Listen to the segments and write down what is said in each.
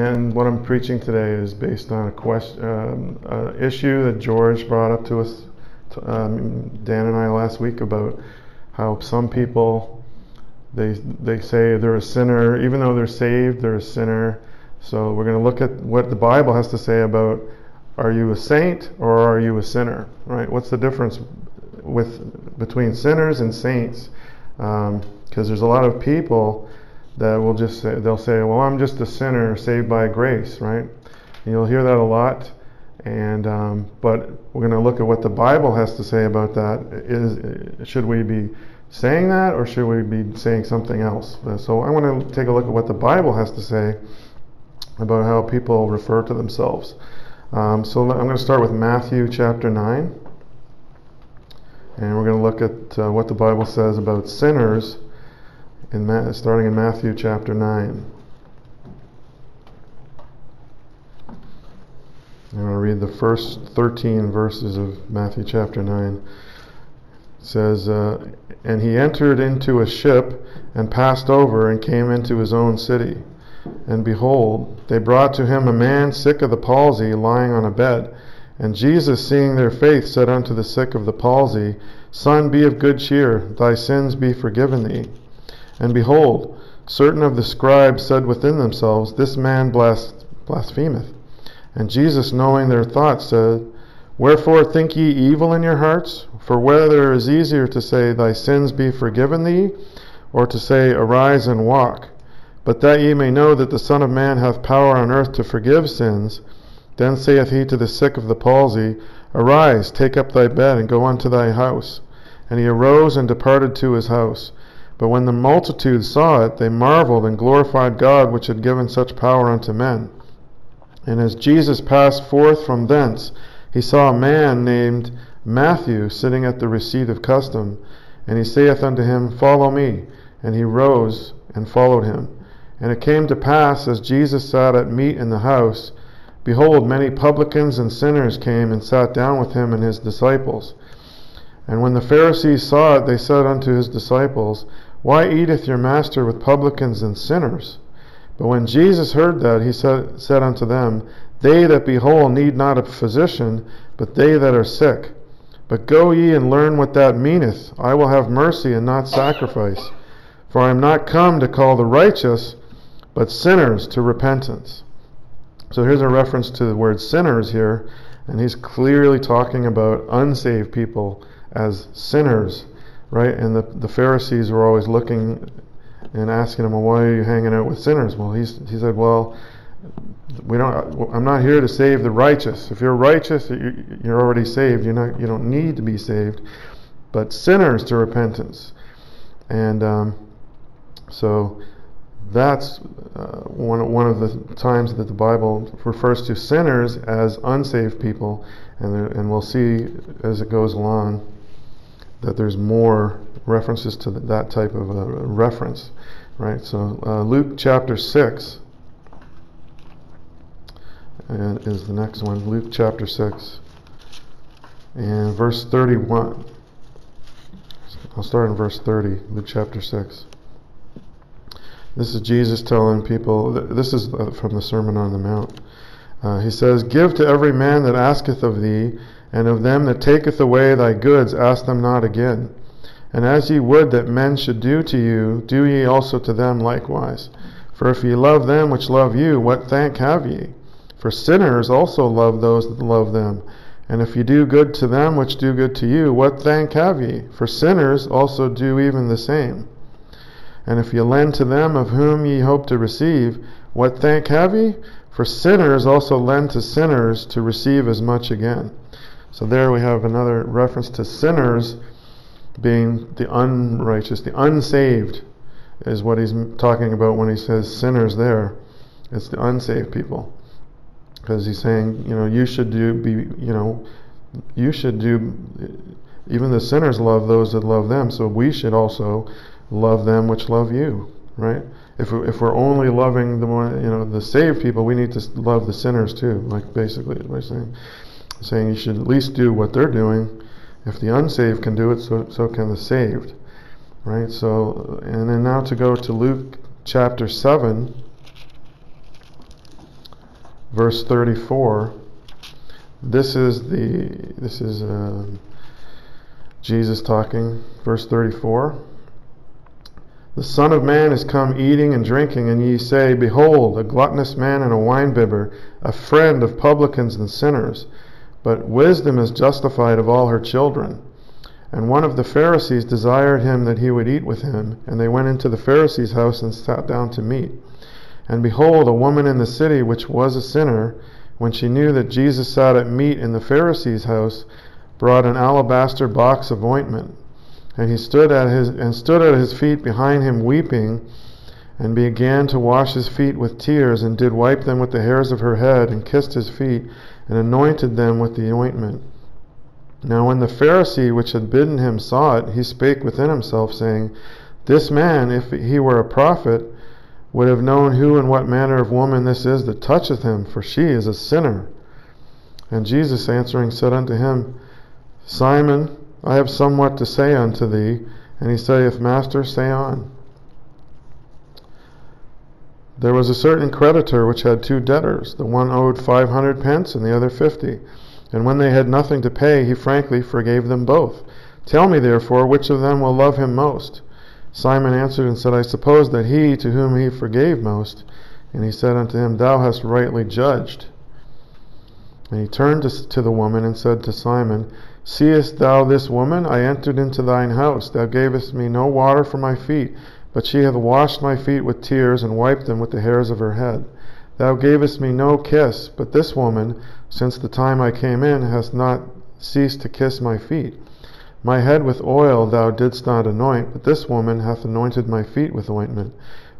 and what I'm preaching today is based on a question, um, issue that George brought up to us, to, um, Dan and I last week about how some people they they say they're a sinner, even though they're saved, they're a sinner. So we're going to look at what the Bible has to say about are you a saint or are you a sinner, right? What's the difference with between sinners and saints? Because um, there's a lot of people that will just say, they'll say, well, I'm just a sinner saved by grace, right? And you'll hear that a lot. And um, but we're going to look at what the Bible has to say about that. Is should we be saying that or should we be saying something else? So I want to take a look at what the Bible has to say about how people refer to themselves. Um, so I'm going to start with Matthew chapter 9. And we're going to look at uh, what the Bible says about sinners, in Ma- starting in Matthew chapter 9. I'm going to read the first 13 verses of Matthew chapter 9. It says, uh, And he entered into a ship and passed over and came into his own city. And behold, they brought to him a man sick of the palsy, lying on a bed. And Jesus, seeing their faith, said unto the sick of the palsy, Son, be of good cheer, thy sins be forgiven thee. And behold, certain of the scribes said within themselves, This man blasphemeth. And Jesus, knowing their thoughts, said, Wherefore think ye evil in your hearts? For whether it is easier to say, Thy sins be forgiven thee, or to say, Arise and walk. But that ye may know that the Son of Man hath power on earth to forgive sins, then saith he to the sick of the palsy, Arise, take up thy bed, and go unto thy house. And he arose and departed to his house. But when the multitude saw it, they marveled and glorified God which had given such power unto men. And as Jesus passed forth from thence, he saw a man named Matthew sitting at the receipt of custom. And he saith unto him, Follow me. And he rose and followed him. And it came to pass, as Jesus sat at meat in the house, behold, many publicans and sinners came and sat down with him and his disciples. And when the Pharisees saw it, they said unto his disciples, Why eateth your master with publicans and sinners? But when Jesus heard that, he said, said unto them, They that be whole need not a physician, but they that are sick. But go ye and learn what that meaneth. I will have mercy and not sacrifice. For I am not come to call the righteous, but sinners to repentance. So here's a reference to the word sinners here, and he's clearly talking about unsaved people as sinners, right? And the, the Pharisees were always looking and asking him, well, why are you hanging out with sinners? Well, he's, he said, well, we don't. I'm not here to save the righteous. If you're righteous, you're already saved. You're not. You don't need to be saved, but sinners to repentance. And um, so that's uh, one, one of the times that the Bible refers to sinners as unsaved people, and, and we'll see as it goes along that there's more references to that type of reference, right? So uh, Luke chapter six uh, is the next one. Luke chapter six and verse thirty-one. I'll start in verse thirty. Luke chapter six. This is Jesus telling people, this is uh, from the Sermon on the Mount. Uh, he says, Give to every man that asketh of thee, and of them that taketh away thy goods, ask them not again. And as ye would that men should do to you, do ye also to them likewise. For if ye love them which love you, what thank have ye? For sinners also love those that love them. And if ye do good to them which do good to you, what thank have ye? For sinners also do even the same. And if ye lend to them of whom ye hope to receive, what thank have ye? For sinners also lend to sinners to receive as much again. So there we have another reference to sinners being the unrighteous, the unsaved, is what he's talking about when he says sinners there. It's the unsaved people. Because he's saying, you know, you should do, be, you know, you should do, even the sinners love those that love them, so we should also love them which love you, right? If, we, if we're only loving the one, you know, the saved people, we need to love the sinners too. Like basically, what I'm saying, saying you should at least do what they're doing. If the unsaved can do it, so so can the saved, right? So, and then now to go to Luke chapter seven. verse 34. This is the this is uh, Jesus talking, verse 34. The Son of Man is come eating and drinking, and ye say, Behold, a gluttonous man and a winebibber, a friend of publicans and sinners. But wisdom is justified of all her children. And one of the Pharisees desired him that he would eat with him, and they went into the Pharisee's house and sat down to meat. And behold, a woman in the city which was a sinner, when she knew that Jesus sat at meat in the Pharisee's house, brought an alabaster box of ointment and he stood at his and stood at his feet behind him weeping, and began to wash his feet with tears, and did wipe them with the hairs of her head, and kissed his feet, and anointed them with the ointment. Now when the Pharisee which had bidden him saw it, he spake within himself, saying, This man, if he were a prophet, would have known who and what manner of woman this is that toucheth him, for she is a sinner. And Jesus answering said unto him, Simon, I have somewhat to say unto thee. And he saith, Master, say on. There was a certain creditor which had two debtors. The one owed five hundred pence, and the other fifty. And when they had nothing to pay, he frankly forgave them both. Tell me, therefore, which of them will love him most? Simon answered and said, I suppose that he to whom he forgave most. And he said unto him, Thou hast rightly judged. And he turned to the woman and said to Simon, Seest thou this woman? I entered into thine house. Thou gavest me no water for my feet, but she hath washed my feet with tears, and wiped them with the hairs of her head. Thou gavest me no kiss, but this woman, since the time I came in, hath not ceased to kiss my feet. My head with oil thou didst not anoint, but this woman hath anointed my feet with ointment.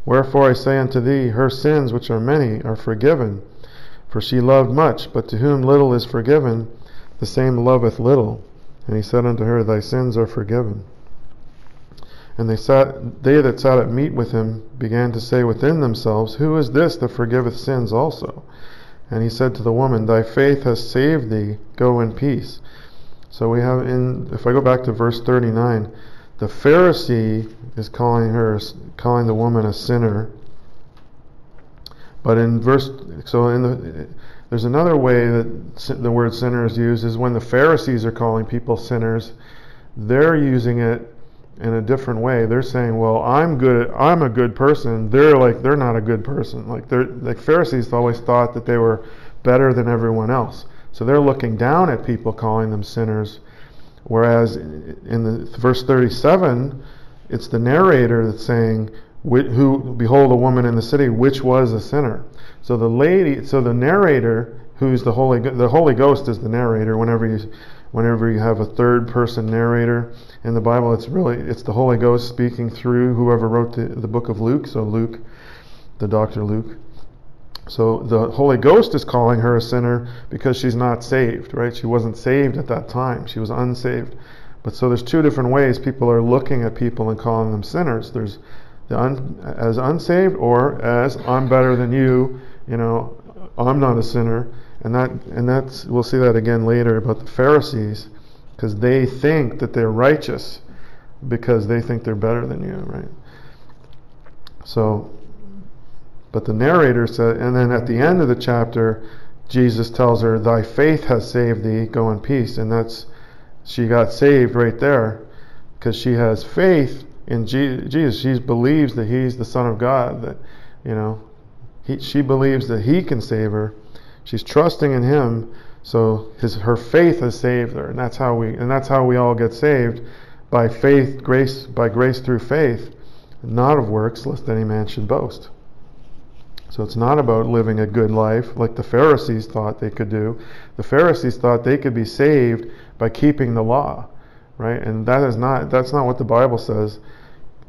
Wherefore I say unto thee, her sins, which are many, are forgiven. For she loved much, but to whom little is forgiven, the same loveth little. And he said unto her, Thy sins are forgiven. And they sat they that sat at meat with him began to say within themselves, Who is this that forgiveth sins also? And he said to the woman, Thy faith has saved thee, go in peace. So we have in if I go back to verse 39, the Pharisee is calling her calling the woman a sinner. But in verse so in the there's another way that the word sinner is used is when the Pharisees are calling people sinners, they're using it in a different way. They're saying, "Well, I'm good. I'm a good person." They're like they're not a good person. Like they're like Pharisees always thought that they were better than everyone else. So they're looking down at people calling them sinners. Whereas in the verse 37, it's the narrator that's saying, "Who behold a woman in the city which was a sinner." So the lady, so the narrator, who's the Holy, the Holy Ghost is the narrator. Whenever you, whenever you have a third person narrator in the Bible, it's really it's the Holy Ghost speaking through whoever wrote the, the book of Luke. So Luke, the Doctor Luke. So the Holy Ghost is calling her a sinner because she's not saved, right? She wasn't saved at that time. She was unsaved. But so there's two different ways people are looking at people and calling them sinners. There's the un, as unsaved or as I'm better than you you know, I'm not a sinner, and that and that's we'll see that again later about the Pharisees, because they think that they're righteous because they think they're better than you, right? So, but the narrator said, and then at the end of the chapter, Jesus tells her, "Thy faith has saved thee. Go in peace." And that's she got saved right there because she has faith in Jesus. She believes that He's the Son of God. That you know he, she believes that he can save her. She's trusting in him, so his her faith has saved her, and that's how we and that's how we all get saved by faith, grace by grace through faith, not of works, lest any man should boast. So it's not about living a good life like the Pharisees thought they could do. The Pharisees thought they could be saved by keeping the law, right? And that is not that's not what the Bible says.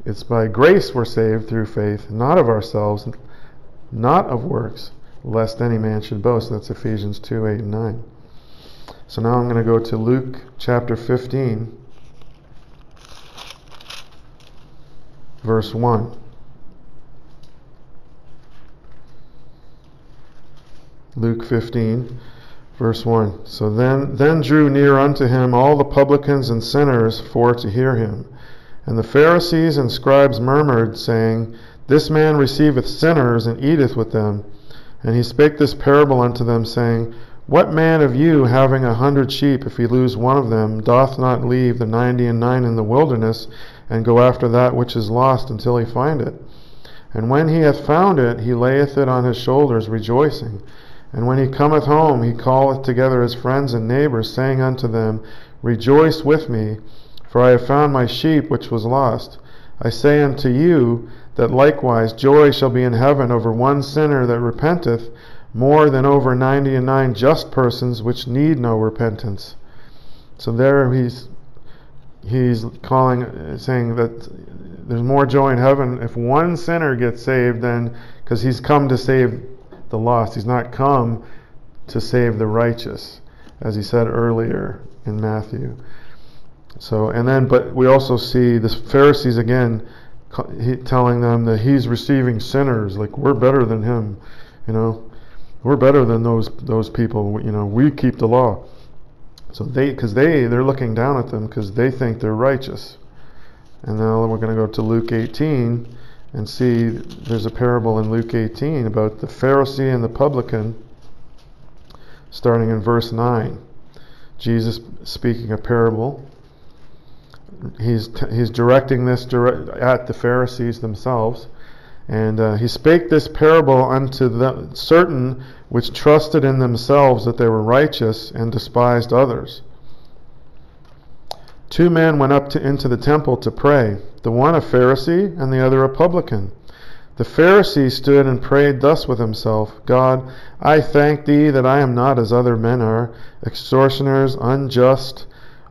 It's by grace we're saved through faith, not of ourselves, not of works, lest any man should boast. That's Ephesians 2 8 and 9. So now I'm going to go to Luke chapter 15, verse 1. Luke 15, verse 1. So then, then drew near unto him all the publicans and sinners for to hear him. And the Pharisees and scribes murmured, saying, this man receiveth sinners and eateth with them. And he spake this parable unto them, saying, What man of you, having a hundred sheep, if he lose one of them, doth not leave the ninety and nine in the wilderness, and go after that which is lost until he find it? And when he hath found it, he layeth it on his shoulders, rejoicing. And when he cometh home, he calleth together his friends and neighbors, saying unto them, Rejoice with me, for I have found my sheep which was lost. I say unto you, that likewise joy shall be in heaven over one sinner that repenteth, more than over ninety and nine just persons which need no repentance. So there he's he's calling, saying that there's more joy in heaven if one sinner gets saved than because he's come to save the lost. He's not come to save the righteous, as he said earlier in Matthew. So, and then, but we also see the Pharisees again telling them that he's receiving sinners. Like we're better than him, you know. We're better than those those people. You know, we keep the law. So they, because they they're looking down at them because they think they're righteous. And now we're going to go to Luke 18 and see there's a parable in Luke 18 about the Pharisee and the publican, starting in verse 9. Jesus speaking a parable he's, t- he's directing this direct at the Pharisees themselves. And uh, he spake this parable unto the certain which trusted in themselves that they were righteous and despised others. Two men went up to, into the temple to pray, the one a Pharisee and the other a publican. The Pharisee stood and prayed thus with himself God, I thank thee that I am not as other men are, extortioners, unjust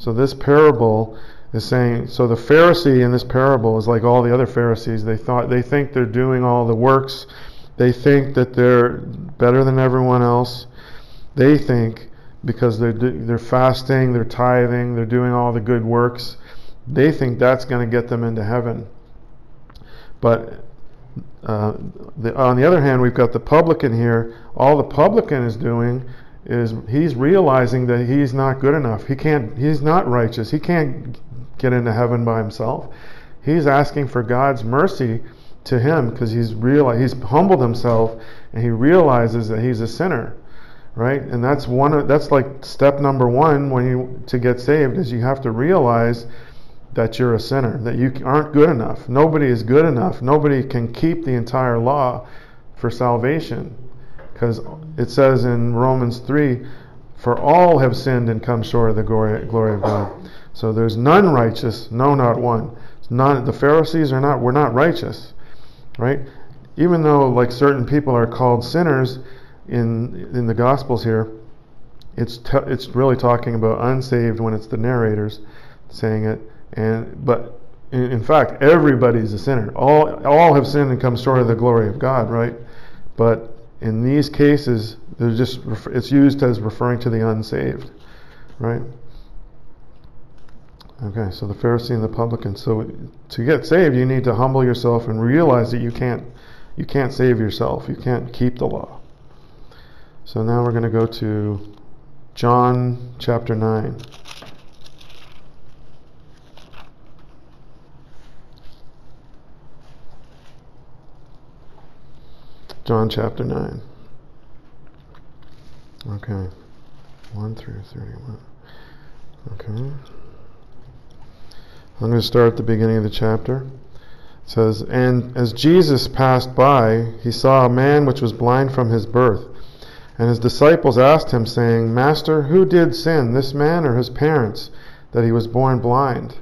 So this parable is saying so the Pharisee in this parable is like all the other Pharisees. They thought they think they're doing all the works. They think that they're better than everyone else. They think because they're they're fasting, they're tithing, they're doing all the good works. They think that's going to get them into heaven. But uh, the, on the other hand, we've got the publican here. All the publican is doing is he's realizing that he's not good enough. He can't he's not righteous. He can't get into heaven by himself. He's asking for God's mercy to him because he's real he's humbled himself and he realizes that he's a sinner. Right? And that's one of, that's like step number 1 when you to get saved is you have to realize that you're a sinner, that you aren't good enough. Nobody is good enough. Nobody can keep the entire law for salvation. Because it says in Romans 3 For all have sinned and come short of the glory, glory of God. So there's none righteous, no, not one. None, the Pharisees are not, we're not righteous, right? Even though, like certain people are called sinners in in the Gospels here, it's t- it's really talking about unsaved when it's the narrators saying it, and but in, in fact, everybody's a sinner. All all have sinned and come short of the glory of God, right? But in these cases, just it's used as referring to the unsaved, right? Okay, so the Pharisee and the publican. So to get saved, you need to humble yourself and realize that you can't you can't save yourself. You can't keep the law. So now we're going to go to John chapter 9. John chapter 9. Okay. 1 through 31. Okay. I'm going to start at the beginning of the chapter. It says, And as Jesus passed by, he saw a man which was blind from his birth. And his disciples asked him, saying, Master, who did sin, this man or his parents, that he was born blind?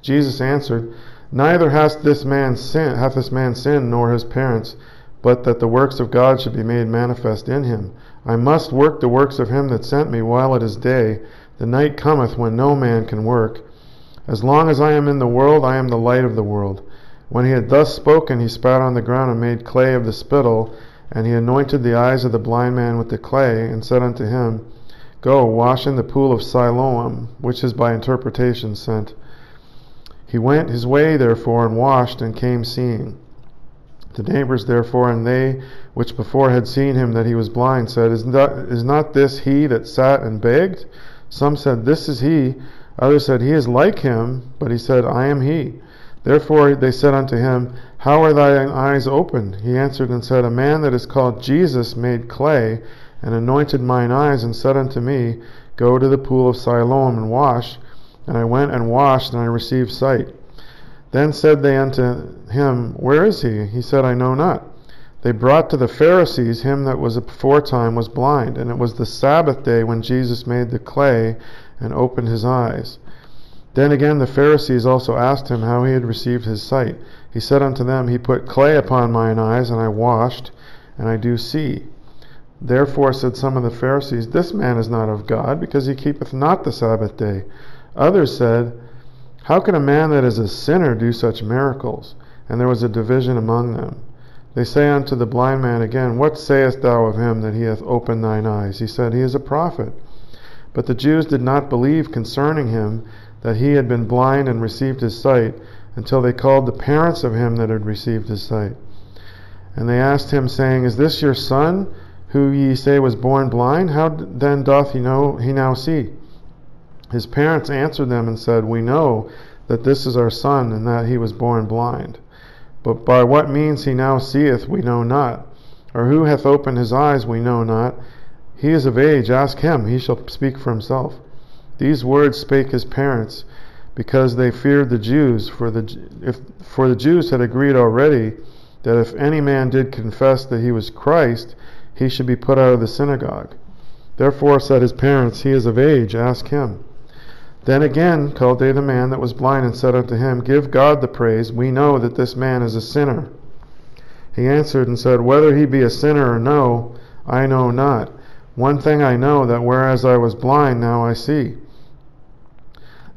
Jesus answered, Neither hath this man sin, hath this man sinned, nor his parents, but that the works of God should be made manifest in him. I must work the works of him that sent me while it is day. The night cometh when no man can work. As long as I am in the world, I am the light of the world. When he had thus spoken, he spat on the ground and made clay of the spittle, And he anointed the eyes of the blind man with the clay, and said unto him, Go, wash in the pool of Siloam, which is by interpretation sent. He went his way therefore, and washed, and came seeing. The neighbors therefore, and they which before had seen him that he was blind, said, Is not, is not this he that sat and begged? Some said, This is he. Others said, He is like him. But he said, I am he. Therefore they said unto him, How are thine eyes opened? He answered and said, A man that is called Jesus made clay, and anointed mine eyes, and said unto me, Go to the pool of Siloam and wash. And I went and washed, and I received sight. Then said they unto him, Where is he? He said, I know not. They brought to the Pharisees him that was aforetime was blind, and it was the Sabbath day when Jesus made the clay and opened his eyes. Then again the Pharisees also asked him how he had received his sight. He said unto them, He put clay upon mine eyes, and I washed, and I do see. Therefore said some of the Pharisees, This man is not of God, because he keepeth not the Sabbath day. Others said, how can a man that is a sinner do such miracles? And there was a division among them. They say unto the blind man again, What sayest thou of him that he hath opened thine eyes? He said, He is a prophet. But the Jews did not believe concerning him that he had been blind and received his sight, until they called the parents of him that had received his sight. And they asked him, saying, Is this your son, who ye say was born blind? How then doth he know he now see? His parents answered them and said, We know that this is our son, and that he was born blind. But by what means he now seeth, we know not. Or who hath opened his eyes, we know not. He is of age, ask him, he shall speak for himself. These words spake his parents, because they feared the Jews, for the, if, for the Jews had agreed already that if any man did confess that he was Christ, he should be put out of the synagogue. Therefore said his parents, He is of age, ask him. Then again called they the man that was blind, and said unto him, Give God the praise, we know that this man is a sinner. He answered and said, Whether he be a sinner or no, I know not. One thing I know, that whereas I was blind, now I see.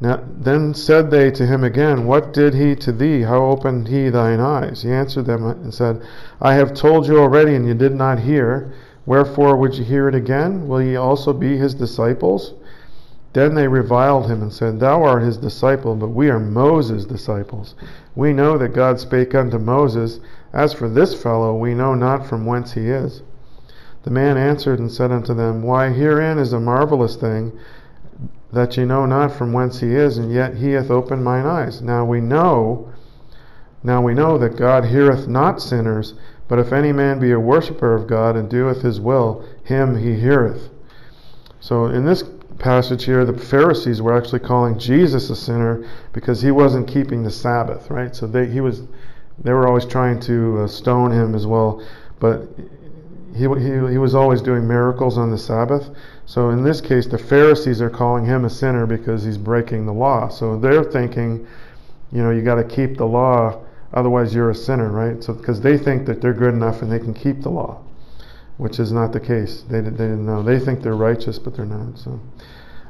Now, then said they to him again, What did he to thee? How opened he thine eyes? He answered them and said, I have told you already, and you did not hear. Wherefore would you hear it again? Will ye also be his disciples? Then they reviled him and said, Thou art his disciple, but we are Moses' disciples. We know that God spake unto Moses. As for this fellow, we know not from whence he is. The man answered and said unto them, Why, herein is a marvelous thing, that ye know not from whence he is, and yet he hath opened mine eyes. Now we know, now we know that God heareth not sinners, but if any man be a worshipper of God and doeth his will, him he heareth. So in this passage here, the Pharisees were actually calling Jesus a sinner because he wasn't keeping the Sabbath, right? So they he was they were always trying to uh, stone him as well, but he, he he was always doing miracles on the Sabbath. So in this case, the Pharisees are calling him a sinner because he's breaking the law. So they're thinking, you know, you got to keep the law, otherwise you're a sinner, right? So because they think that they're good enough and they can keep the law which is not the case. They, they didn't know. They think they're righteous, but they're not. So,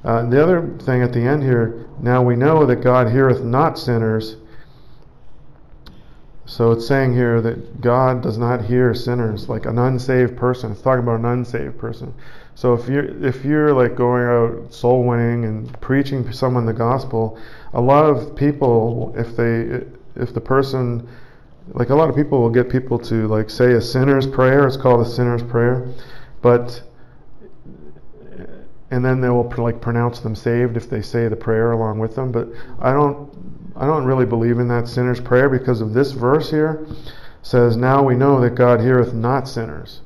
uh, the other thing at the end here, now we know that God heareth not sinners. So it's saying here that God does not hear sinners, like an unsaved person. It's talking about an unsaved person. So if you're if you're like going out soul winning and preaching someone the gospel, a lot of people, if they if the person like a lot of people will get people to like say a sinner's prayer. It's called a sinner's prayer, but and then they will like pronounce them saved if they say the prayer along with them. But I don't I don't really believe in that sinner's prayer because of this verse here says now we know that God heareth not sinners.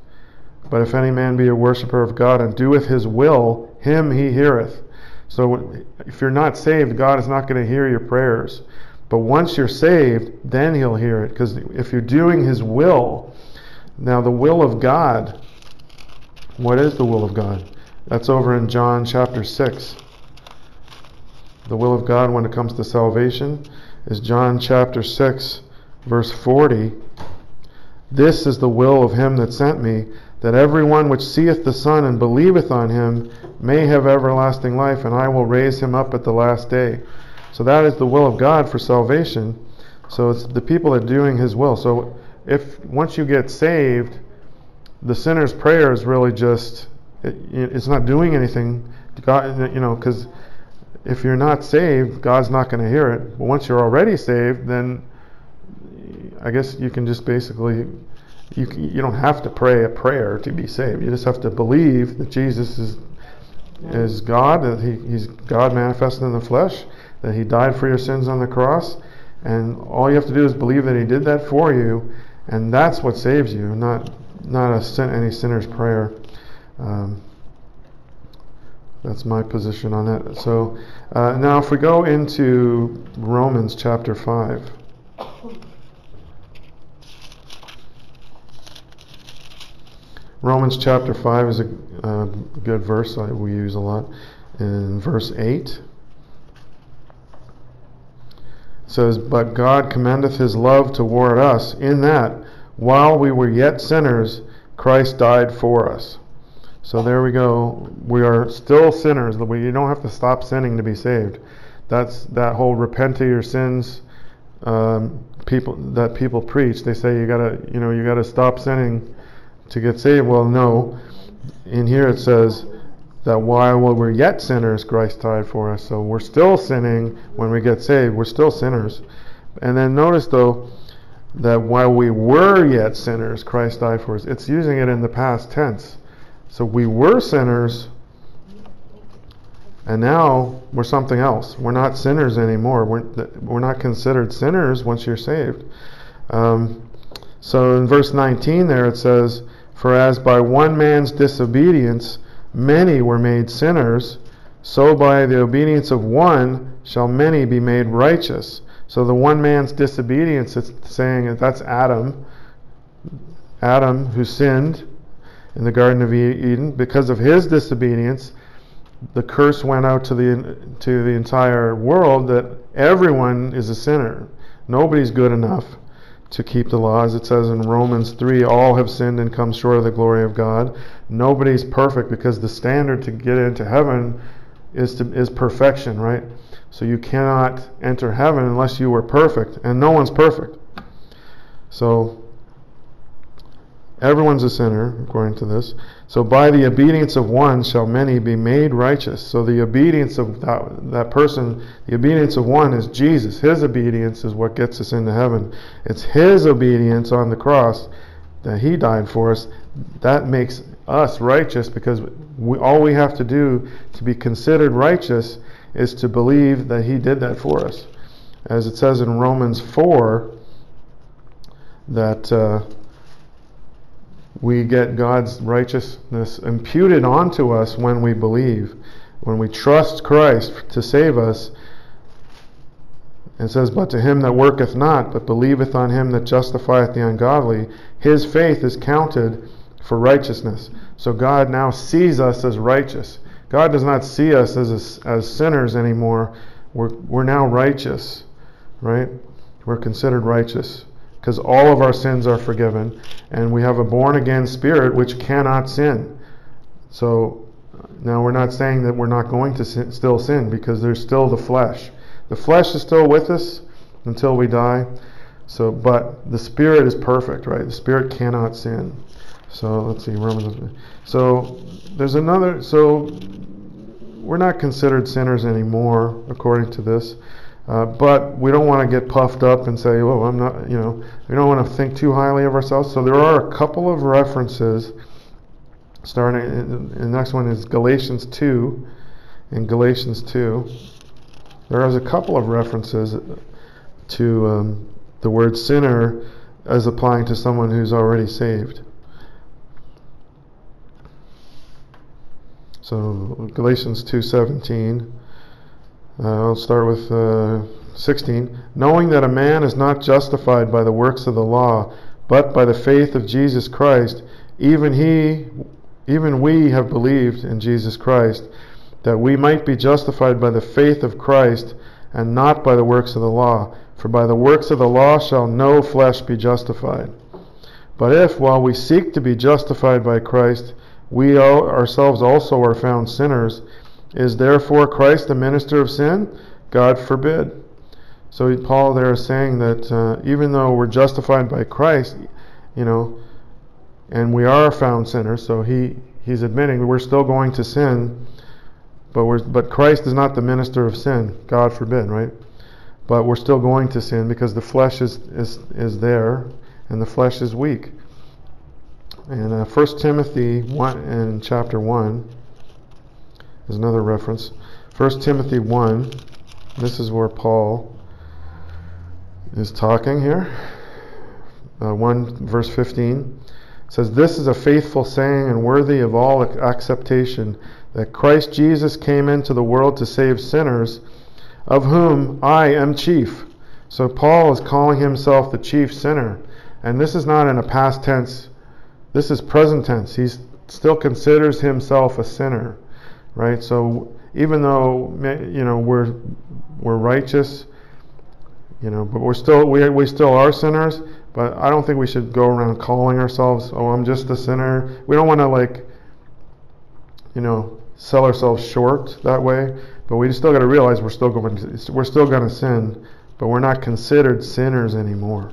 But if any man be a worshipper of God and doeth his will, him he heareth. So if you're not saved, God is not going to hear your prayers. But once you're saved, then He'll hear it. Because if you're doing His will, now the will of God, what is the will of God? That's over in John chapter 6. The will of God when it comes to salvation is John chapter 6, verse 40. This is the will of Him that sent me, that everyone which seeth the Son and believeth on Him may have everlasting life, and I will raise him up at the last day. So that is the will of God for salvation. So it's the people that are doing His will. So if once you get saved, the sinner's prayer is really just it, it's not doing anything. God, you know, because if you're not saved, God's not going to hear it. But once you're already saved, then I guess you can just basically you you don't have to pray a prayer to be saved. You just have to believe that Jesus is is God, that he, He's God manifested in the flesh, that He died for your sins on the cross, and all you have to do is believe that He did that for you, and that's what saves you, not not a sin, any sinner's prayer. Um, that's my position on that. So uh, now, if we go into Romans chapter five. Romans chapter 5 is a uh, good verse we use a lot. In verse 8, says, But God commendeth his love toward us, in that, while we were yet sinners, Christ died for us. So there we go. We are still sinners. You don't have to stop sinning to be saved. That's that whole repent of your sins um, people that people preach. They say you gotta, you know, you gotta stop sinning to get saved? Well, no. In here it says that while we're yet sinners, Christ died for us. So we're still sinning when we get saved. We're still sinners. And then notice, though, that while we were yet sinners, Christ died for us. It's using it in the past tense. So we were sinners, and now we're something else. We're not sinners anymore. We're, we're not considered sinners once you're saved. Um, so in verse 19 there it says, For as by one man's disobedience many were made sinners, so by the obedience of one shall many be made righteous. So the one man's disobedience, it's saying that that's Adam. Adam who sinned in the Garden of Eden. Because of his disobedience, the curse went out to the to the entire world that everyone is a sinner. Nobody's good enough to keep the laws. It says in Romans 3 all have sinned and come short of the glory of God. Nobody's perfect because the standard to get into heaven is to, is perfection, right? So you cannot enter heaven unless you were perfect, and no one's perfect. So Everyone's a sinner, according to this. So by the obedience of one shall many be made righteous. So the obedience of that, that person, the obedience of one is Jesus. His obedience is what gets us into heaven. It's His obedience on the cross that He died for us. That makes us righteous because we, all we have to do to be considered righteous is to believe that He did that for us. As it says in Romans 4, that. Uh, we get God's righteousness imputed onto us when we believe. When we trust Christ to save us, it says, But to him that worketh not, but believeth on him that justifieth the ungodly, his faith is counted for righteousness. So God now sees us as righteous. God does not see us as, as sinners anymore. We're, we're now righteous, right? We're considered righteous because all of our sins are forgiven, and we have a born again spirit which cannot sin. So now we're not saying that we're not going to sin, still sin because there's still the flesh. The flesh is still with us until we die. So, but the spirit is perfect, right? The spirit cannot sin. So let's see, Romans. So there's another. So we're not considered sinners anymore according to this. Uh, but we don't want to get puffed up and say, "Oh, I'm not," you know. We don't want to think too highly of ourselves. So there are a couple of references. Starting, the next one is Galatians 2. In Galatians 2, there is a couple of references to um, the word sinner as applying to someone who's already saved. So Galatians 2:17 uh, I'll start with uh, 16. Knowing that a man is not justified by the works of the law, but by the faith of Jesus Christ, even he, even we have believed in Jesus Christ, that we might be justified by the faith of Christ, and not by the works of the law. For by the works of the law shall no flesh be justified. But if, while we seek to be justified by Christ, we ourselves also are found sinners, is therefore Christ the minister of sin? God forbid. So Paul there is saying that uh, even though we're justified by Christ, you know, and we are found sinners. So he he's admitting we're still going to sin, but we're but Christ is not the minister of sin. God forbid, right? But we're still going to sin because the flesh is is is there, and the flesh is weak. And uh, 1 Timothy 1 in chapter 1 is another reference. 1 Timothy 1, this is where Paul is talking here. Uh, 1 verse 15 says, This is a faithful saying and worthy of all acceptation that Christ Jesus came into the world to save sinners, of whom I am chief. So Paul is calling himself the chief sinner. And this is not in a past tense this is present tense. He still considers himself a sinner, right? So even though you know we're we're righteous, you know, but we're still we we still are sinners. But I don't think we should go around calling ourselves, "Oh, I'm just a sinner." We don't want to like, you know, sell ourselves short that way. But we still got to realize we're still going to, we're still going to sin, but we're not considered sinners anymore.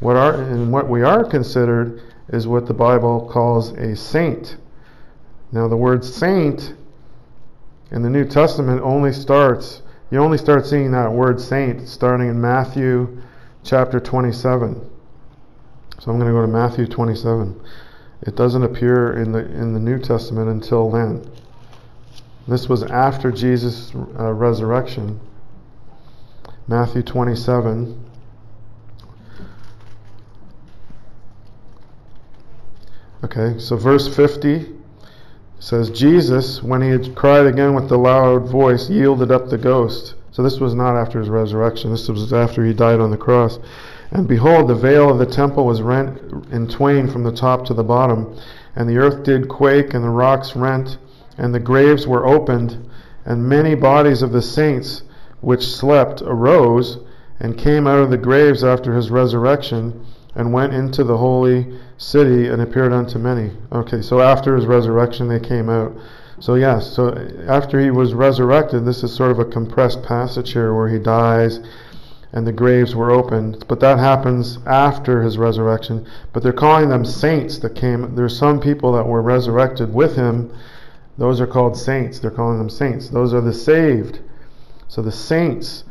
What are and what we are considered is what the Bible calls a saint. Now, the word saint in the New Testament only starts, you only start seeing that word saint starting in Matthew chapter 27. So I'm going to go to Matthew 27. It doesn't appear in the in the New Testament until then. This was after Jesus' uh, resurrection. Matthew 27 Okay, so verse 50 says, Jesus, when he had cried again with a loud voice, yielded up the ghost. So this was not after his resurrection, this was after he died on the cross. And behold, the veil of the temple was rent in twain from the top to the bottom, and the earth did quake, and the rocks rent, and the graves were opened, and many bodies of the saints which slept arose and came out of the graves after his resurrection and went into the holy city and appeared unto many. Okay, so after his resurrection, they came out. So, yes, so after he was resurrected, this is sort of a compressed passage here where he dies and the graves were opened. But that happens after his resurrection. But they're calling them saints that came. There's some people that were resurrected with him. Those are called saints. They're calling them saints. Those are the saved. So the saints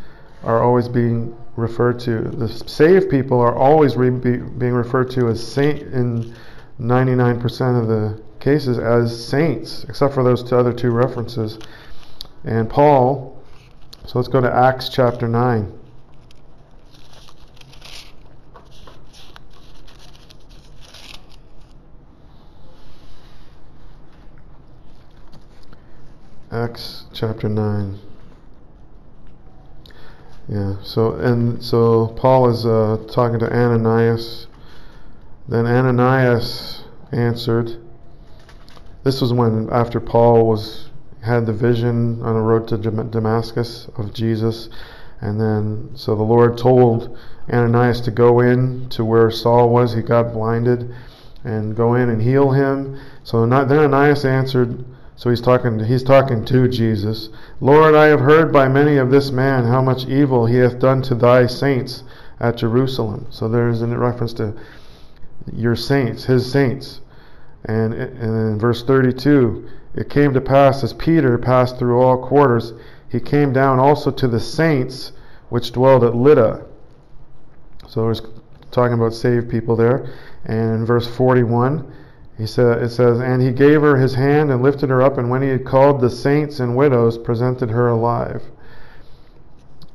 are always being referred to. The saved people are always re- be, being referred to as saint in 99% of the cases as saints, except for those two other two references. And Paul, so let's go to Acts chapter 9. Acts chapter 9. Yeah. So and so Paul is uh, talking to Ananias. Then Ananias answered. This was when after Paul was had the vision on the road to Damascus of Jesus, and then so the Lord told Ananias to go in to where Saul was. He got blinded, and go in and heal him. So then Ananias answered. So he's talking he's talking to Jesus. Lord, I have heard by many of this man how much evil he hath done to thy saints at Jerusalem. So there's a reference to your saints, his saints. And, and in verse 32, it came to pass as Peter passed through all quarters, he came down also to the saints which dwelled at Lydda. So he's talking about saved people there. And in verse 41, he it says, And he gave her his hand and lifted her up, and when he had called the saints and widows, presented her alive.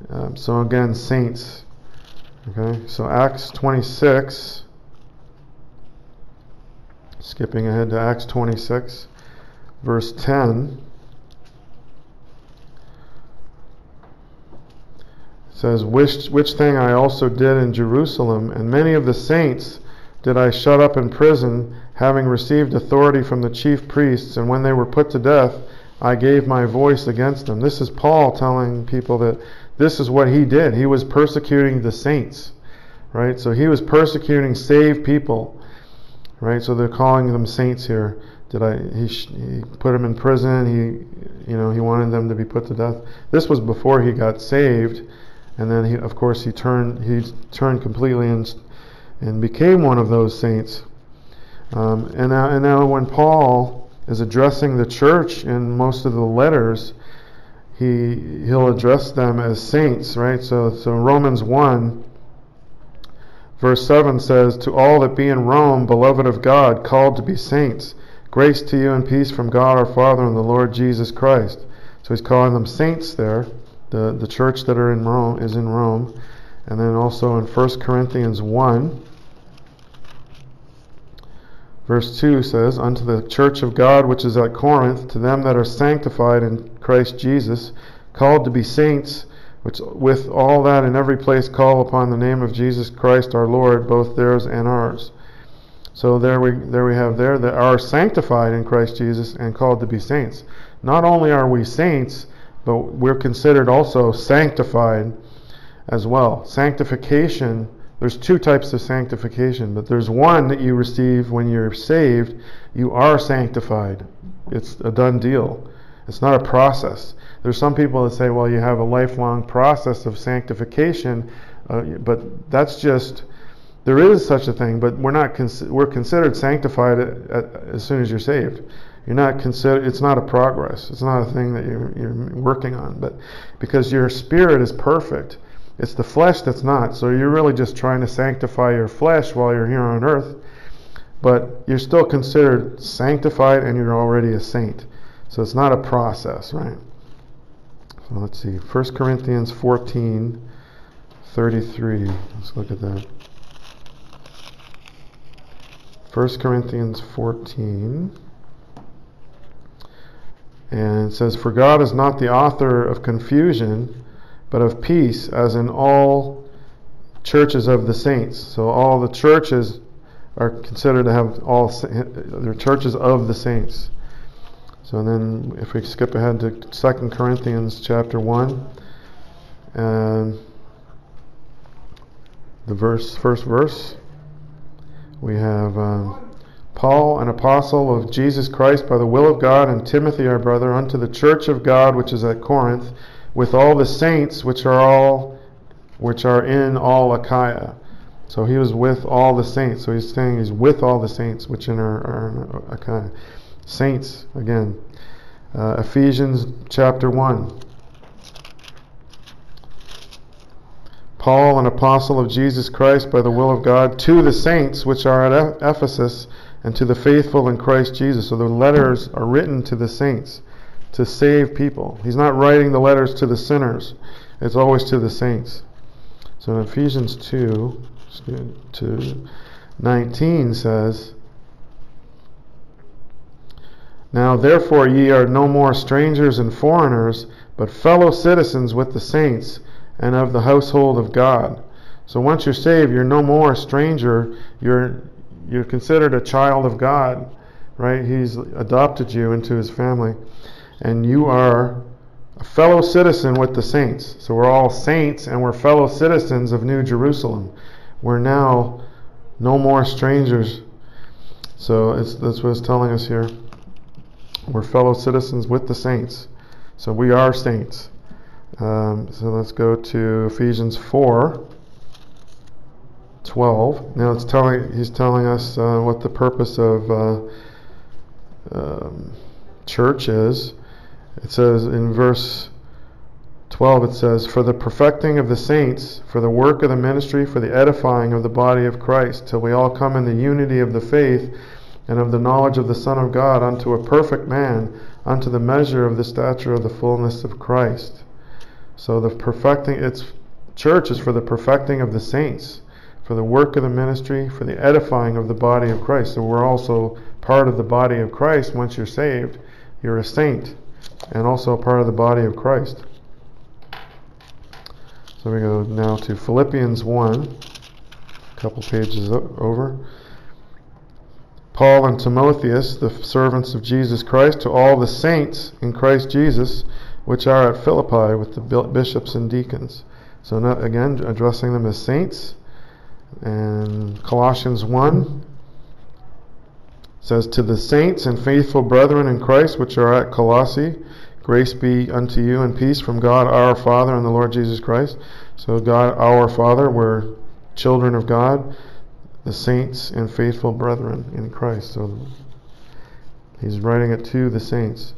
Um, so again, saints. Okay, so Acts 26. Skipping ahead to Acts 26, verse 10. says, which, which thing I also did in Jerusalem, and many of the saints did I shut up in prison, having received authority from the chief priests, and when they were put to death, I gave my voice against them. This is Paul telling people that this is what he did. He was persecuting the saints, right? So he was persecuting saved people, right? So they're calling them saints here. Did I? He, he put them in prison. He, you know, he wanted them to be put to death. This was before he got saved, and then he, of course, he turned he turned completely and and became one of those saints. Um, and, now, and now, when Paul is addressing the church in most of the letters, he he'll address them as saints, right? So, so Romans one, verse seven says, "To all that be in Rome, beloved of God, called to be saints, grace to you and peace from God our Father and the Lord Jesus Christ." So he's calling them saints there. The the church that are in Rome is in Rome, and then also in 1 Corinthians one. Verse 2 says, Unto the church of God which is at Corinth, to them that are sanctified in Christ Jesus, called to be saints, which with all that in every place call upon the name of Jesus Christ our Lord, both theirs and ours. So there we there we have there that are sanctified in Christ Jesus and called to be saints. Not only are we saints, but we're considered also sanctified as well. Sanctification there's two types of sanctification, but there's one that you receive when you're saved. You are sanctified. It's a done deal. It's not a process. There's some people that say, well, you have a lifelong process of sanctification, uh, but that's just there is such a thing, but we're not cons- we're considered sanctified at, at, as soon as you're saved. You're not considered. It's not a progress. It's not a thing that you're, you're working on, but because your spirit is perfect it's the flesh that's not. So you're really just trying to sanctify your flesh while you're here on earth. But you're still considered sanctified and you're already a saint. So it's not a process, right? So let's see. 1 Corinthians 14 33. Let's look at that. 1 Corinthians 14. And it says, For God is not the author of confusion but of peace, as in all churches of the saints. So all the churches are considered to have all they're churches of the saints. So then, if we skip ahead to 2 Corinthians chapter one, and the verse, first verse, we have um, Paul, an apostle of Jesus Christ by the will of God, and Timothy, our brother, unto the church of God which is at Corinth with all the saints which are all which are in all Achaia. So he was with all the saints. So he's saying he's with all the saints which in are, are in Achaia. Saints again. Uh, Ephesians chapter one. Paul, an apostle of Jesus Christ by the will of God, to the saints which are at Ephesus, and to the faithful in Christ Jesus. So the letters are written to the saints to save people. He's not writing the letters to the sinners, it's always to the saints. So in Ephesians 2 to 19 says, Now therefore ye are no more strangers and foreigners, but fellow citizens with the saints and of the household of God. So once you're saved, you're no more a stranger. You're you're considered a child of God, right? He's adopted you into his family and you are a fellow citizen with the saints. So we're all saints and we're fellow citizens of New Jerusalem. We're now no more strangers. So that's what it's telling us here. We're fellow citizens with the saints. So we are saints. Um, so let's go to Ephesians 4. 12. Now it's telling he's telling us uh, what the purpose of uh, um, church is. It says in verse 12, it says, For the perfecting of the saints, for the work of the ministry, for the edifying of the body of Christ, till we all come in the unity of the faith and of the knowledge of the Son of God, unto a perfect man, unto the measure of the stature of the fullness of Christ. So the perfecting, its church is for the perfecting of the saints, for the work of the ministry, for the edifying of the body of Christ. So we're also part of the body of Christ once you're saved. You're a saint and also a part of the body of Christ. So we go now to Philippians 1, a couple pages over. Paul and Timotheus, the servants of Jesus Christ, to all the saints in Christ Jesus, which are at Philippi with the bishops and deacons. So, again, addressing them as saints. And Colossians 1 says, To the saints and faithful brethren in Christ which are at Colossae, grace be unto you and peace from God our Father and the Lord Jesus Christ. So, God our Father, we're children of God. the saints and faithful brethren in Christ. So he's writing it to the saints.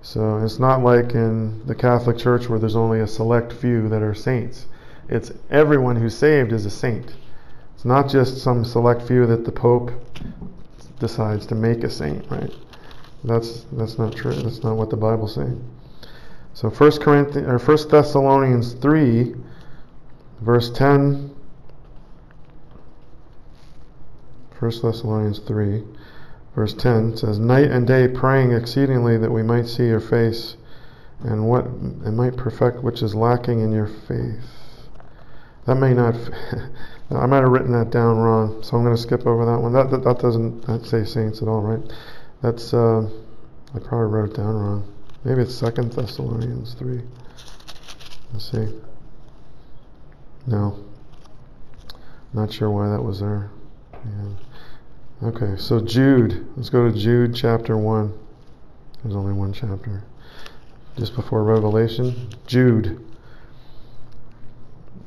So it's not like in the Catholic Church where there's only a select few that are saints. It's everyone who's saved is a saint. It's not just some select few that the Pope decides to make a saint, right? That's that's not true. That's not what the Bible says. So 1 Corinthians or 1 Thessalonians 3 verse 10 1 Thessalonians 3 verse 10 says night and day praying exceedingly that we might see your face and what and might perfect which is lacking in your faith. That may not I might have written that down wrong, so I'm going to skip over that one. That that, that doesn't say saints at all, right? That's uh, I probably wrote it down wrong. Maybe it's Second Thessalonians three. Let's see. No. Not sure why that was there. Yeah. Okay, so Jude. Let's go to Jude chapter 1. There's only one chapter. Just before Revelation. Jude.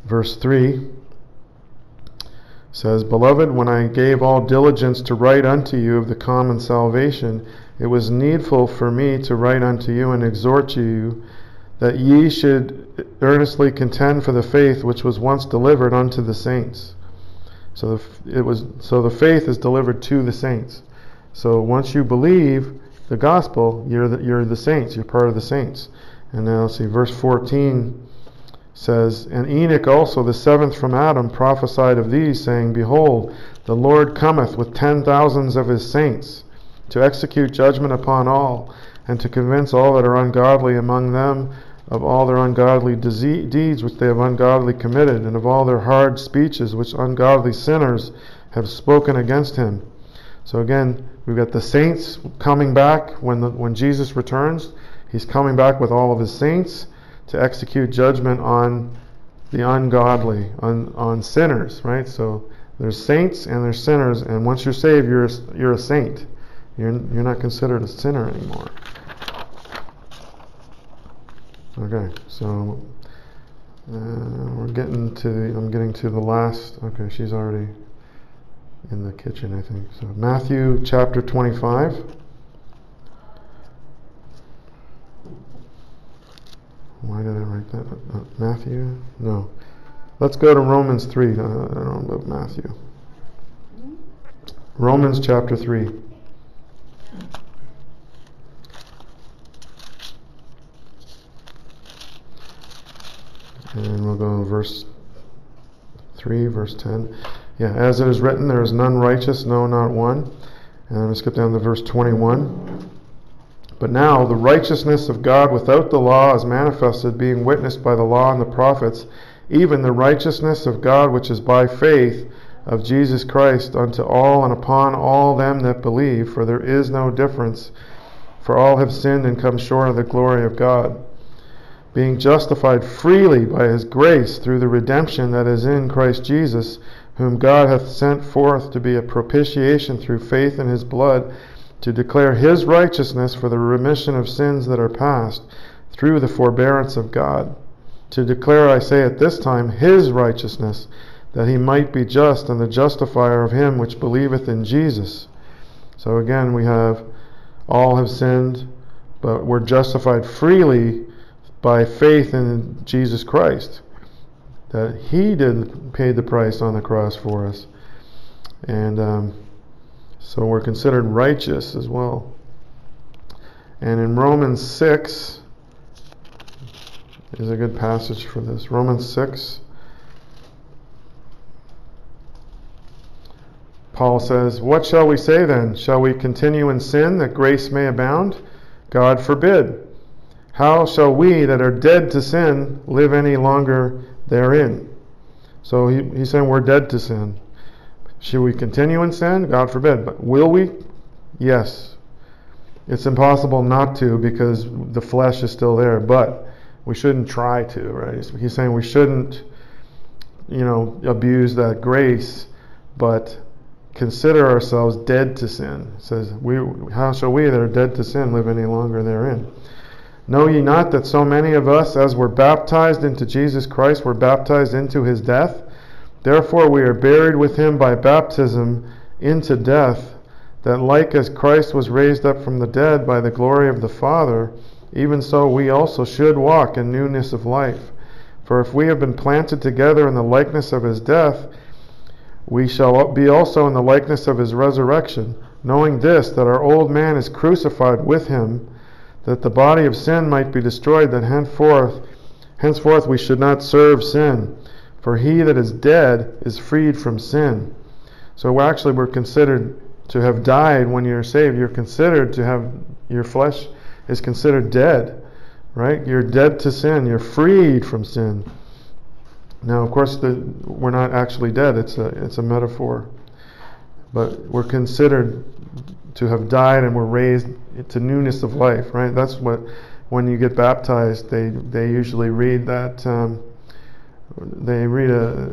Verse 3 says, Beloved, when I gave all diligence to write unto you of the common salvation, it was needful for me to write unto you and exhort you that ye should earnestly contend for the faith which was once delivered unto the saints. So the, it was so the faith is delivered to the saints. So once you believe the gospel, you're the, you're the saints. You're part of the saints. And now see, verse 14 says, And Enoch also, the seventh from Adam, prophesied of these, saying, Behold, the Lord cometh with ten thousands of his saints to execute judgment upon all, and to convince all that are ungodly among them of all their ungodly deeds which they have ungodly committed, and of all their hard speeches which ungodly sinners have spoken against him. So again, we've got the saints coming back when the, when Jesus returns. He's coming back with all of his saints to execute judgment on the ungodly, on, on sinners, right? So there's saints and there's sinners, and once you're saved, you're a, you're a saint. You're, you're not considered a sinner anymore. Okay, so uh, we're getting to the, I'm getting to the last. Okay, she's already in the kitchen, I think. So Matthew chapter 25. Why did I write that? Uh, Matthew? No. Let's go to Romans 3. Uh, I don't know Matthew. Romans chapter 3. And we'll go to verse 3, verse 10. Yeah, as it is written, there is none righteous, no, not one. And I'm going to skip down to verse 21. But now the righteousness of God without the law is manifested, being witnessed by the law and the prophets, even the righteousness of God which is by faith of Jesus Christ unto all and upon all them that believe, for there is no difference, for all have sinned and come short of the glory of God. Being justified freely by his grace through the redemption that is in Christ Jesus, whom God hath sent forth to be a propitiation through faith in his blood, to declare his righteousness for the remission of sins that are past, through the forbearance of God. To declare, I say at this time, his righteousness, that he might be just and the justifier of him which believeth in Jesus. So again, we have all have sinned, but we're justified freely by faith in Jesus Christ. That He did pay the price on the cross for us. And um, so we're considered righteous as well. And in Romans 6 is a good passage for this. Romans 6. Paul says, What shall we say then? Shall we continue in sin that grace may abound? God forbid. How shall we that are dead to sin live any longer therein? So he, he's saying we're dead to sin. Should we continue in sin? God forbid. But will we? Yes. It's impossible not to because the flesh is still there, but we shouldn't try to, right? He's saying we shouldn't, you know, abuse that grace, but consider ourselves dead to sin. It says, we, how shall we that are dead to sin live any longer therein? Know ye not that so many of us, as were baptized into Jesus Christ, were baptized into his death? Therefore we are buried with him by baptism into death, that like as Christ was raised up from the dead by the glory of the Father, even so we also should walk in newness of life. For if we have been planted together in the likeness of his death, we shall be also in the likeness of his resurrection, knowing this, that our old man is crucified with him, that the body of sin might be destroyed, that henceforth, henceforth we should not serve sin. For he that is dead is freed from sin. So actually, we're considered to have died when you're saved. You're considered to have your flesh is considered dead, right? You're dead to sin. You're freed from sin. Now, of course, the, we're not actually dead. It's a it's a metaphor, but we're considered to have died and we're raised to newness of life, right? That's what when you get baptized, they they usually read that. Um, they read a,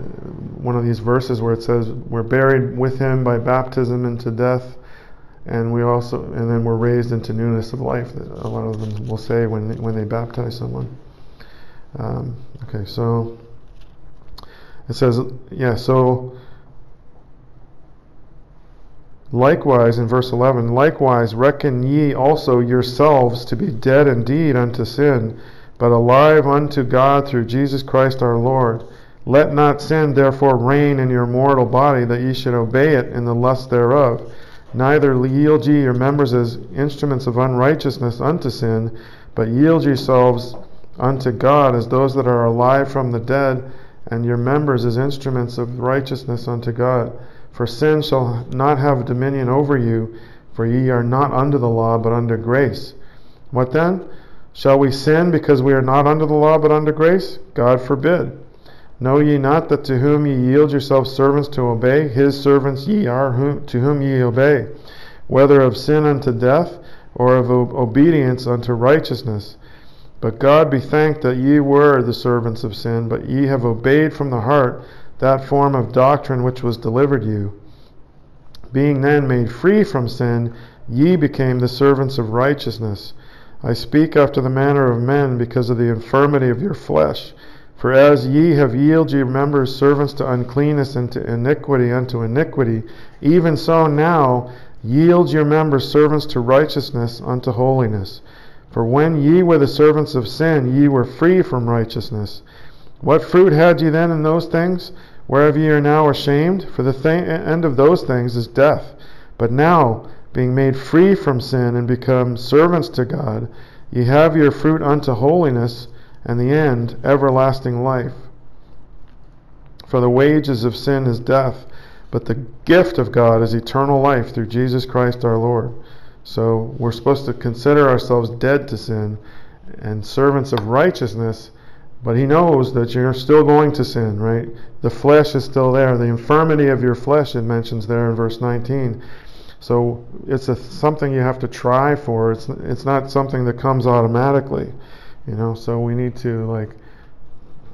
one of these verses where it says, "We're buried with him by baptism into death." and we also and then we're raised into newness of life. that A lot of them will say when they, when they baptize someone. Um, okay, so it says, yeah, so likewise in verse 11, likewise reckon ye also yourselves to be dead indeed unto sin, but alive unto God through Jesus Christ our Lord. Let not sin therefore reign in your mortal body, that ye should obey it in the lust thereof. Neither yield ye your members as instruments of unrighteousness unto sin, but yield yourselves unto God as those that are alive from the dead, and your members as instruments of righteousness unto God. For sin shall not have dominion over you, for ye are not under the law, but under grace. What then? Shall we sin because we are not under the law, but under grace? God forbid. Know ye not that to whom ye yield yourselves servants to obey, his servants ye are whom, to whom ye obey, whether of sin unto death, or of obedience unto righteousness? But God be thanked that ye were the servants of sin, but ye have obeyed from the heart that form of doctrine which was delivered you. Being then made free from sin, ye became the servants of righteousness. I speak after the manner of men because of the infirmity of your flesh. For as ye have yielded your members servants to uncleanness and to iniquity unto iniquity, even so now yield your members servants to righteousness unto holiness. For when ye were the servants of sin, ye were free from righteousness. What fruit had ye then in those things, whereof ye are now ashamed? For the th- end of those things is death. But now, being made free from sin and become servants to God, ye have your fruit unto holiness and the end, everlasting life. For the wages of sin is death, but the gift of God is eternal life through Jesus Christ our Lord. So we're supposed to consider ourselves dead to sin and servants of righteousness, but He knows that you're still going to sin, right? The flesh is still there. The infirmity of your flesh, it mentions there in verse 19. So it's a, something you have to try for. It's, it's not something that comes automatically. You know, so we need to like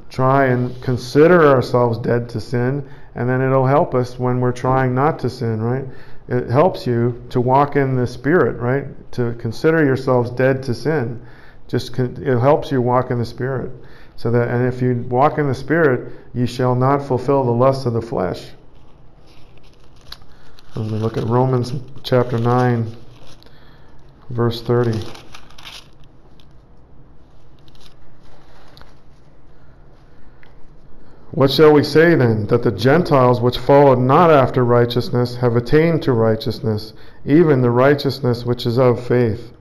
try and consider ourselves dead to sin, and then it'll help us when we're trying not to sin, right? It helps you to walk in the Spirit, right? To consider yourselves dead to sin. Just con- it helps you walk in the Spirit. So that, and if you walk in the Spirit, you shall not fulfill the lusts of the flesh. Let me look at Romans chapter 9, verse 30. What shall we say then? That the Gentiles which followed not after righteousness have attained to righteousness, even the righteousness which is of faith.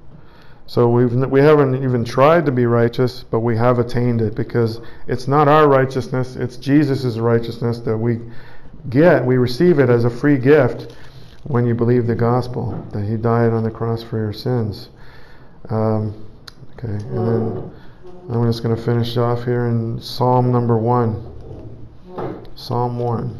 So we've, we haven't even tried to be righteous, but we have attained it because it's not our righteousness, it's Jesus' righteousness that we get. We receive it as a free gift when you believe the gospel, that He died on the cross for your sins. Um, okay, and then I'm just going to finish off here in Psalm number 1. Psalm 1.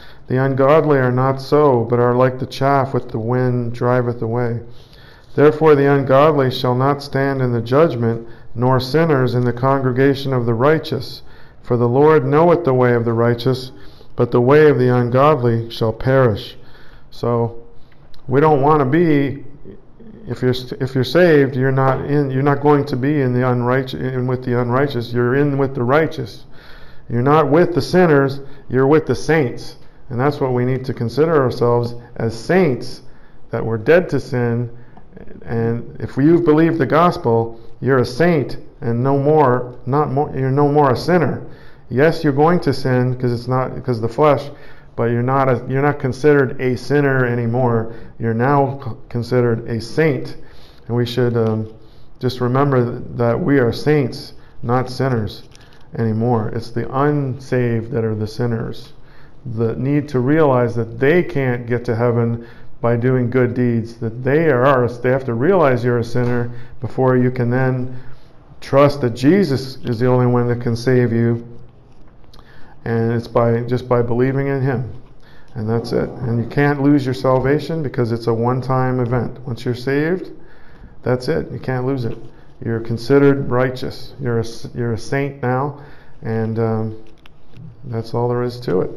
The ungodly are not so, but are like the chaff which the wind driveth away. Therefore the ungodly shall not stand in the judgment, nor sinners in the congregation of the righteous. For the Lord knoweth the way of the righteous, but the way of the ungodly shall perish. So we don't want to be if you're if you're saved, you're not in you're not going to be in the unrighteous in with the unrighteous. You're in with the righteous. You're not with the sinners, you're with the saints. And that's what we need to consider ourselves as saints that we're dead to sin and if you've believed the gospel, you're a saint and no more not more you're no more a sinner. Yes, you're going to sin because it's not because the flesh, but you're not a, you're not considered a sinner anymore. You're now considered a saint, and we should um, just remember that we are saints, not sinners anymore. It's the unsaved that are the sinners. The need to realize that they can't get to heaven by doing good deeds, that they are they have to realize you're a sinner before you can then trust that Jesus is the only one that can save you. And it's by just by believing in him. And that's it. And you can't lose your salvation because it's a one-time event. Once you're saved that's it. You can't lose it. You're considered righteous. You're a, you're a saint now. And um, that's all there is to it